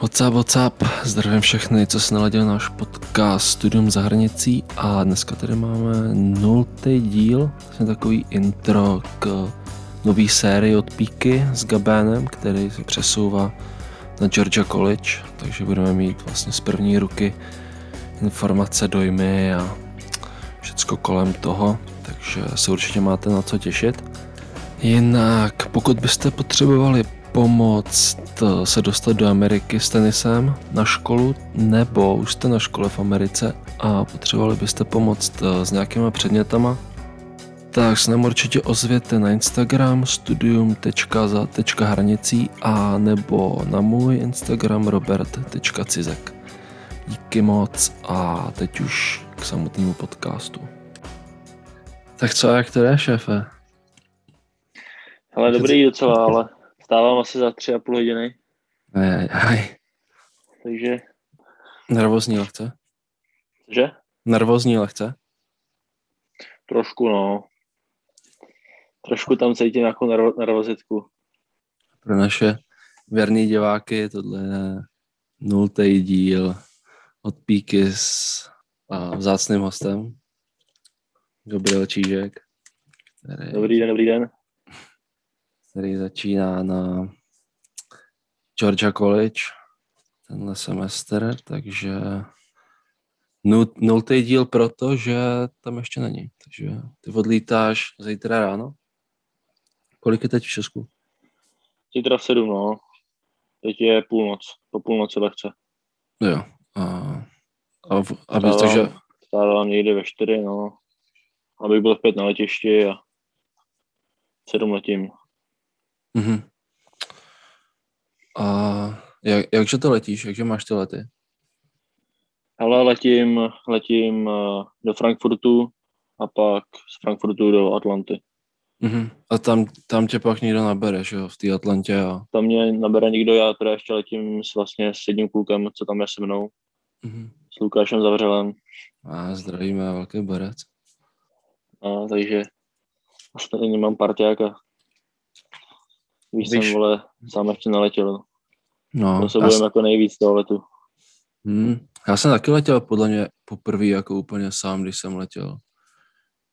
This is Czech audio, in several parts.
WhatsApp, WhatsApp, zdravím všechny, co se naladil náš podcast Studium za hranicí a dneska tady máme nultý díl, vlastně takový intro k nový sérii od Píky s Gabénem, který se přesouvá na Georgia College, takže budeme mít vlastně z první ruky informace, dojmy a všecko kolem toho, takže se určitě máte na co těšit. Jinak, pokud byste potřebovali pomoct eh, se dostat do Ameriky s tenisem na školu, nebo už jste na škole v Americe a potřebovali byste pomoct eh, s nějakýma předmětama, tak se nám určitě ozvěte na Instagram studium.za.hranicí a nebo na můj Instagram robert.cizek. Díky moc a teď už k samotnému podcastu. Tak co, jak to je, šéfe? Ale dobrý docela, ale Stávám asi za tři a půl hodiny. Aj, aj. Takže... Nervózní lehce? Že? Nervózní lehce? Trošku, no. Trošku tam cítím nějakou nervo- nervozitku. Pro naše věrný diváky tohle je nultý díl od Píky s a vzácným hostem. Gabriel Čížek. Který... Dobrý den, dobrý den který začíná na Georgia College tenhle semestr, takže nultý díl proto, že tam ještě není. Takže ty odlítáš zítra ráno. Kolik je teď v Česku? Zítra v sedm, no. Teď je půlnoc, po půlnoci lehce. Jo. A, a, a víš, takže... Stávám někde ve čtyři, no. Abych byl v pět na letišti a sedm letím. Mm-hmm. A jak, jakže to letíš? Jakže máš ty lety? Ale letím, letím eh, do Frankfurtu a pak z Frankfurtu do Atlanty. Mm-hmm. A tam, tam tě pak někdo nabere, že jo, v té Atlantě a... Tam mě nabere někdo, já teda ještě letím s, vlastně s jedním klukem, co tam je se mnou. Mm-hmm. S Lukášem Zavřelem. A zdravíme, velký borec. A, takže vlastně mám parťáka. Víš, Víš, jsem, vole, sám ještě naletěl. No, to se budeme jako nejvíc toho letu. Hmm, já jsem taky letěl podle mě poprvé jako úplně sám, když jsem letěl.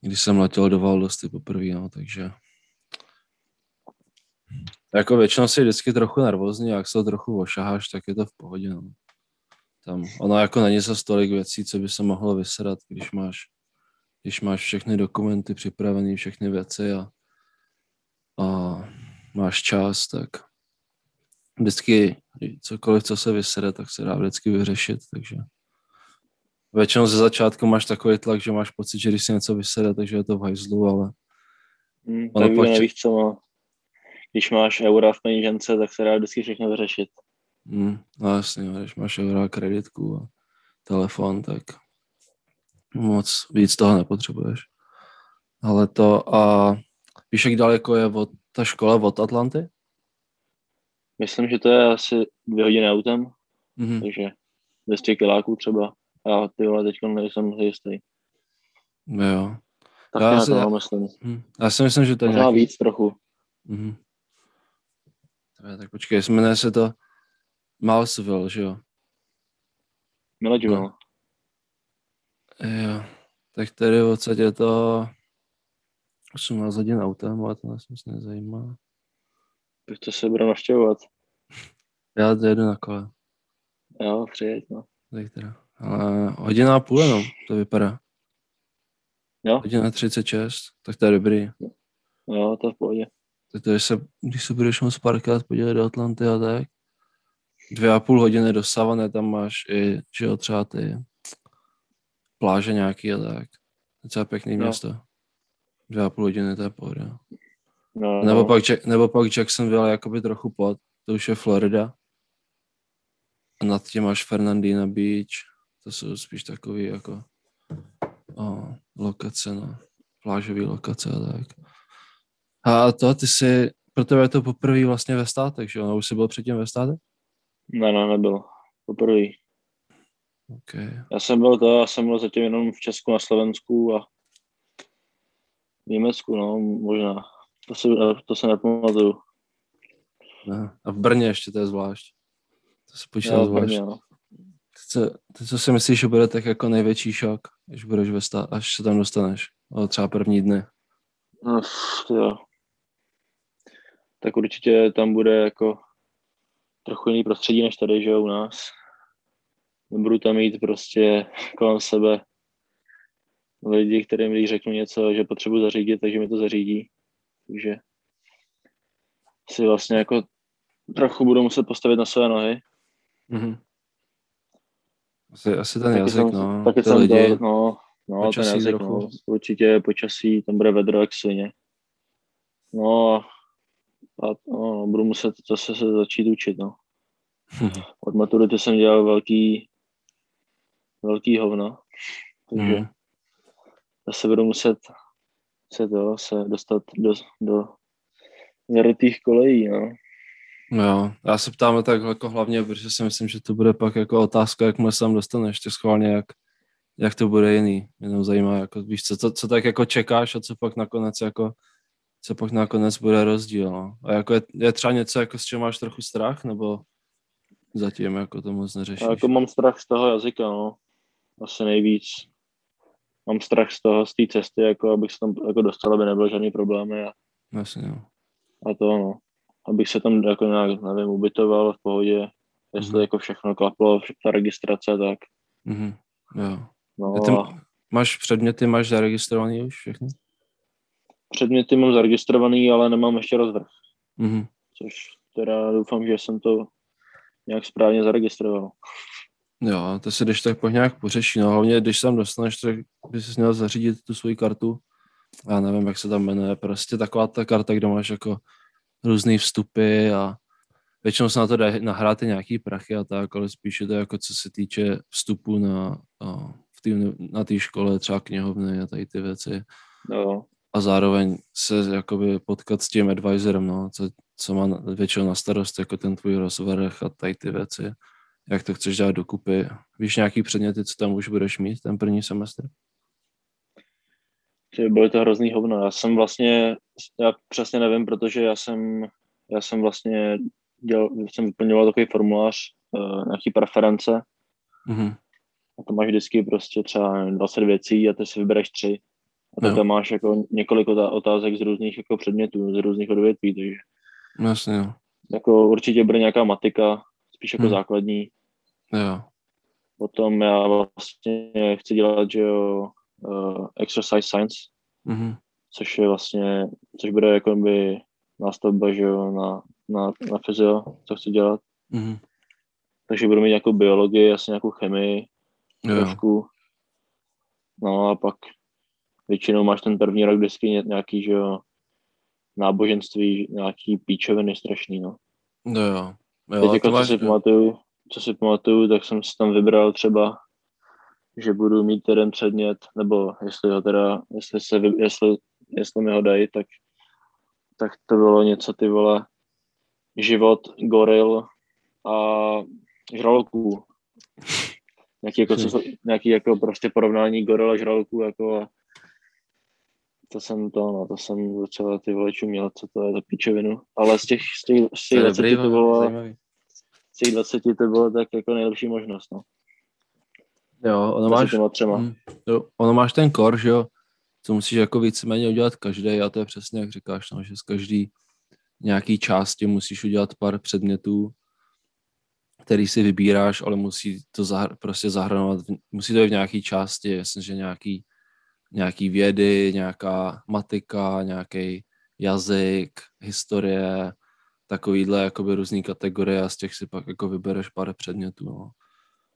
Když jsem letěl do Valdosty poprvé, no, takže jako většinou si vždycky trochu nervózní, jak se to trochu ošaháš, tak je to v pohodě, no. Tam, ono jako není se tolik věcí, co by se mohlo vysedat, když máš, když máš všechny dokumenty připravené, všechny věci a, a máš čas, tak vždycky cokoliv, co se vysede, tak se dá vždycky vyřešit, takže většinou ze začátku máš takový tlak, že máš pocit, že když si něco vysede, takže je to v hajzlu, ale hmm, tak pak... nevíš, co má. Když máš eura v penížence, tak se dá vždycky všechno vyřešit. Hmm, no jasně, no, když máš eura, kreditku a telefon, tak moc víc toho nepotřebuješ. Ale to a víš, jak daleko je od ta škola od Atlanty? Myslím, že to je asi dvě hodiny autem, mm-hmm. takže 200 kiláků třeba. A ty vole, teď nejsem jistý. Jo. Tak já, si, to myslím. Hm. Já si myslím, že to je Možná nějaký... víc trochu. Mm-hmm. Tak počkej, jmenuje se to Mouseville, že jo? Milledgeville. No. Jo. Tak tady v podstatě je to 18 hodin autem, ale to nás nic nezajímá. Proč to se bude navštěvovat? Já to jedu na kole. Jo, přijeď, no. Tak teda. Ale hodina a půl jenom, to vypadá. Jo? Hodina 36, tak to je dobrý. Jo, to je v pohodě. Tak to, když se, když se budeš moc párkrát podívat do Atlanty a tak, dvě a půl hodiny do Savane, tam máš i, že jo, třeba ty pláže nějaký a tak. Docela pěkný no. město. Dvě a půl hodiny, to je pohoda. No, nebo, no. pak, nebo pak Jacksonville jakoby trochu pod, to už je Florida. A nad tím máš Fernandina Beach, to jsou spíš takový jako o, lokace, no. Plážový lokace a tak. A to, ty jsi, pro tebe je to poprvé vlastně ve státech, že jo? No, už jsi byl předtím ve státech? Ne, ne, nebyl. Poprvé. Okay. Já jsem byl to, já jsem byl zatím jenom v Česku na Slovensku a v Německu, no, možná. To se, to se nepamatuju. Ne. A v Brně ještě to je zvlášť. To se počítá zvlášť. No. Co, co si myslíš, že bude tak jako největší šok, když budeš ve stá- až se tam dostaneš? O třeba první dny. No, jo. Tak určitě tam bude jako trochu jiný prostředí než tady, že jo, u nás. Nebudu tam mít prostě kolem sebe lidi, kterým když řeknu něco, že potřebuji zařídit, takže mi to zařídí. Takže si vlastně jako trochu budu muset postavit na své nohy. Mm-hmm. Asi, asi ten taky jazyk, jsem, no. Taky jsem lidi, to, no, no počasí ten jazyk, no, určitě počasí, tam bude vedro jak svině. No a no, budu muset zase se začít učit, no. Od maturity jsem dělal velký, velký hovno, takže mm. Zase budu muset se, to, se dostat do, do zarytých kolejí, no. Jo, já se ptám tak jako hlavně, protože si myslím, že to bude pak jako otázka, jak se tam dostaneš, ještě schválně, jak, jak to bude jiný. Jenom zajímá, jako, víš, co, co, co tak jako čekáš a co pak nakonec jako, co pak nakonec bude rozdíl. No. A jako je, je, třeba něco, jako s čím máš trochu strach, nebo zatím jako to moc neřešíš? Já jako mám strach z toho jazyka, no. Asi nejvíc. Mám strach z toho, z té cesty, jako abych se tam jako dostal, aby nebyl žádný problémy. A, Jasně, no. a to, no abych se tam jako nějak, nevím, ubytoval v pohodě, jestli mm-hmm. jako všechno klaplo, ta registrace, tak. Mm-hmm. Jo. No, ty máš předměty, máš zaregistrovaný už všechny? Předměty mám zaregistrovaný, ale nemám ještě rozvrh. Mm-hmm. Což teda doufám, že jsem to nějak správně zaregistroval. Jo, to se když tak po nějak pořeší, no hlavně když tam dostaneš, tak by si měl zařídit tu svoji kartu. Já nevím, jak se tam jmenuje, prostě taková ta karta, kde máš jako různé vstupy a většinou se na to dá nahrát nějaký prachy a tak, ale spíše to jako co se týče vstupu na, a, v tý, na té škole, třeba knihovny a tady ty věci. No. A zároveň se jakoby potkat s tím advisorem, no, co, co má většinou na starost, jako ten tvůj rozvrh a tady ty věci. Jak to chceš dát dokupy? Víš nějaký předměty, co tam už budeš mít ten první semestr? Že byly to hrozný hovno. Já jsem vlastně, já přesně nevím, protože já jsem, já jsem vlastně dělal, jsem vyplňoval takový formulář, uh, nějaký preference. Mm-hmm. A to máš vždycky prostě třeba 20 věcí a ty si vybereš tři. A tam máš jako několik otázek z různých jako předmětů, z různých odvětví, takže Jasně, jo. Jako určitě bude nějaká matika, spíš jako hmm. základní. Jo. Potom já vlastně chci dělat, že jo, uh, exercise science, mm-hmm. což je vlastně, což bude jako by nástavba, že jo, na, na, na fyzio, co chci dělat. Mm-hmm. Takže budu mít nějakou biologii, asi nějakou chemii, jo. trošku. No a pak většinou máš ten první rok vždycky nějaký, že jo, náboženství, nějaký píčoviny strašný, no. No jo. jo Teď jako, co si pamatuju, co si pamatuju, tak jsem si tam vybral třeba že budu mít jeden předmět, nebo jestli ho teda, jestli, se, jestli, jestli mi ho dají, tak, tak to bylo něco, ty vole, život goril a žraloků. Nějaký jako, co, nějaký jako prostě porovnání goril a žraloků, jako a to jsem to, no, to jsem docela ty vole čuměl, co to je za píčovinu. Ale z těch, z těch, z těch 20 to bylo, z těch 20 to bylo tak jako nejlepší možnost, no. Jo, ono máš, mm, jo, ono máš ten kor, že jo, co musíš jako víceméně udělat každý a to je přesně jak říkáš, no, že z každý nějaký části musíš udělat pár předmětů, který si vybíráš, ale musí to zahr- prostě zahrnovat, musí to být v nějaký části, jasně, že nějaký, nějaký vědy, nějaká matika, nějaký jazyk, historie, takovýhle jakoby různý kategorie a z těch si pak jako vybereš pár předmětů. No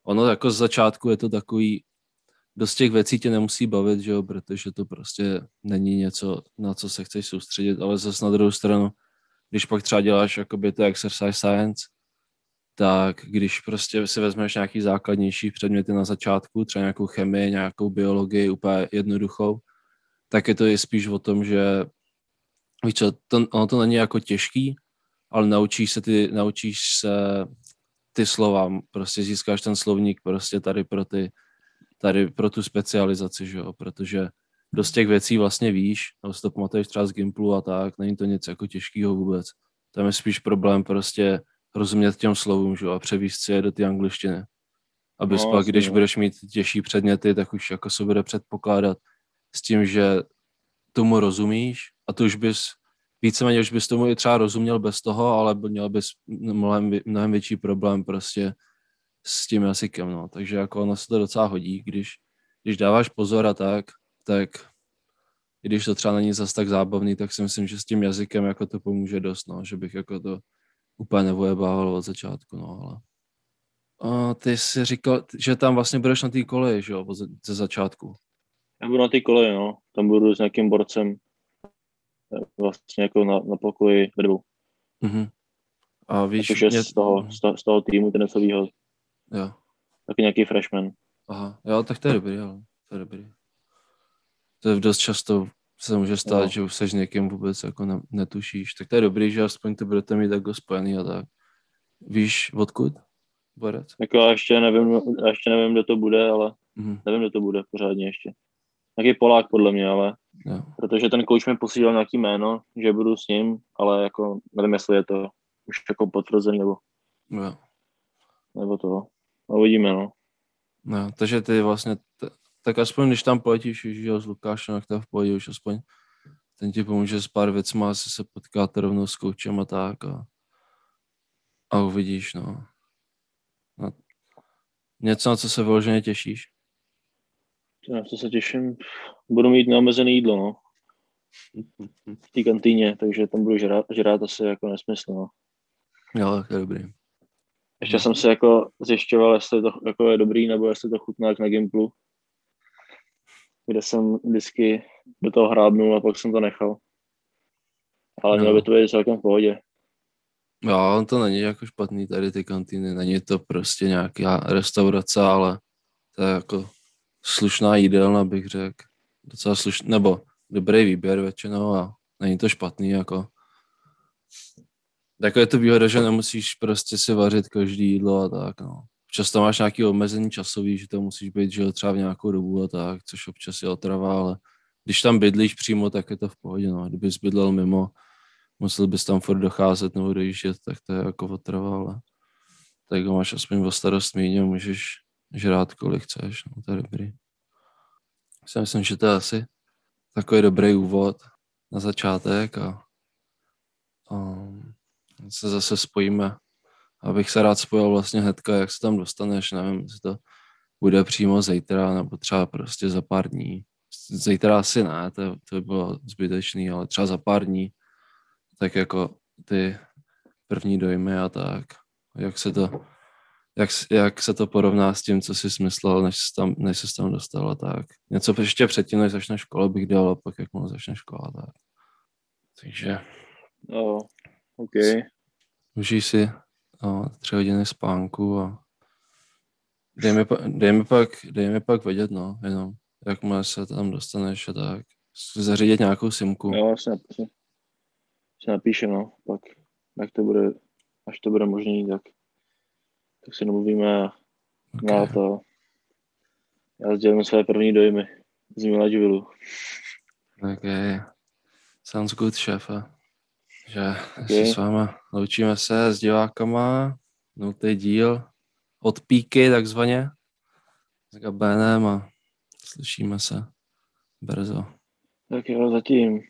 ono jako z začátku je to takový, dost těch věcí tě nemusí bavit, že jo, protože to prostě není něco, na co se chceš soustředit, ale zase na druhou stranu, když pak třeba děláš jakoby to exercise science, tak když prostě si vezmeš nějaký základnější předměty na začátku, třeba nějakou chemii, nějakou biologii, úplně jednoduchou, tak je to i spíš o tom, že víš co, to, ono to není jako těžký, ale naučíš se, ty, naučíš se ty slova, prostě získáš ten slovník prostě tady pro ty, tady pro tu specializaci, že jo, protože dost těch věcí vlastně víš, no si to pamatuješ třeba z Gimplu a tak, není to nic jako těžkého vůbec. Tam je spíš problém prostě rozumět těm slovům, že? a převíst si je do ty angličtiny. Aby no, pak, když no. budeš mít těžší předměty, tak už jako se bude předpokládat s tím, že tomu rozumíš a to už bys víceméně už bys tomu i třeba rozuměl bez toho, ale měl bys mnohem, mnohem větší problém prostě s tím jazykem, no. Takže jako ono se to docela hodí, když, když dáváš pozor a tak, tak i když to třeba není zas tak zábavný, tak si myslím, že s tím jazykem jako to pomůže dost, no, že bych jako to úplně nevojebával od začátku, no, ale a ty jsi říkal, že tam vlastně budeš na té koleji, že jo, ze začátku. Já budu na té koleji, no. Tam budu s nějakým borcem vlastně jako na, na pokoji ve dvou. Mm-hmm. A víš... Jakože mě... z, toho, z, toho, z toho týmu tenisového. Jo. Taky nějaký freshman. Aha, jo, tak to je dobrý, jo. To je dobrý. To je dost často se může stát, no. že už seš někým vůbec jako ne, netušíš. Tak to je dobrý, že aspoň to budete mít jako spojený a tak. Víš odkud? Borec? Jako já ještě nevím, já ještě nevím, kdo to bude, ale mm-hmm. nevím, kdo to bude pořádně ještě. Nějaký Polák podle mě, ale jo. protože ten coach mi posílal nějaký jméno, že budu s ním, ale jako nevím, jestli je to už jako potvrzený nebo, jo. nebo to. No, uvidíme, no. No, takže ty vlastně, t- tak aspoň když tam poletíš už s Lukášem, tak to je v pohodě, už aspoň ten ti pomůže s pár věcma, asi se potkáte rovnou s koučem a tak a, a uvidíš, no. no. Něco, na co se vyloženě těšíš? Na co se těším, budu mít neomezené jídlo, no. V té kantýně, takže tam budu žrát, žrát asi jako nesmysl, no. Jo, to je dobrý. Ještě jsem si jako zjišťoval, jestli to jako je dobrý, nebo jestli to chutná jak na Gimplu, kde jsem vždycky do toho hrábnul a pak jsem to nechal. Ale mělo by to být celkem v pohodě. Jo, to není jako špatný tady ty kantýny, není to prostě nějaká restaurace, ale to je jako slušná jídelna, bych řekl. Docela slušný, nebo dobrý výběr většinou a není to špatný, jako. Tak je to výhoda, že nemusíš prostě si vařit každý jídlo a tak, no. Často máš nějaký omezení časový, že to musíš být, že třeba v nějakou dobu a tak, což občas je otrava, ale když tam bydlíš přímo, tak je to v pohodě, no. Kdybys bydlel mimo, musel bys tam furt docházet nebo dojíždět, tak to je jako otrava, ale tak ho máš aspoň o starost méně, můžeš žrát kolik chceš, no to je dobrý. Já myslím, že to je asi takový dobrý úvod na začátek a, a se zase spojíme. Abych se rád spojil vlastně hnedka, jak se tam dostaneš, nevím, jestli to bude přímo zítra nebo třeba prostě za pár dní. Zítra asi ne, to, to by bylo zbytečný, ale třeba za pár dní, tak jako ty první dojmy a tak, jak se to jak, jak se to porovná s tím, co jsi smyslel, než jsi tam, než jsi tam dostal a tak. Něco ještě předtím, než začne škola, bych dal, a pak jak moc začne škola, tak. Takže... No, OK. Užij si no, tři hodiny spánku a dej mi, dej mi, pak, dej mi pak vědět, no, jenom, jakmile se tam dostaneš a tak. Zařídit nějakou simku. Jo, se, se, se napíše, no, pak, jak to bude, až to bude možný, tak tak si domluvíme okay. na to. Já sdělím své první dojmy z Miladžvilu. Ok. Sounds good, šéfe. Že okay. s váma loučíme se s divákama, nultý díl od píky takzvaně s Gabenem a slyšíme se brzo. Tak jo, zatím.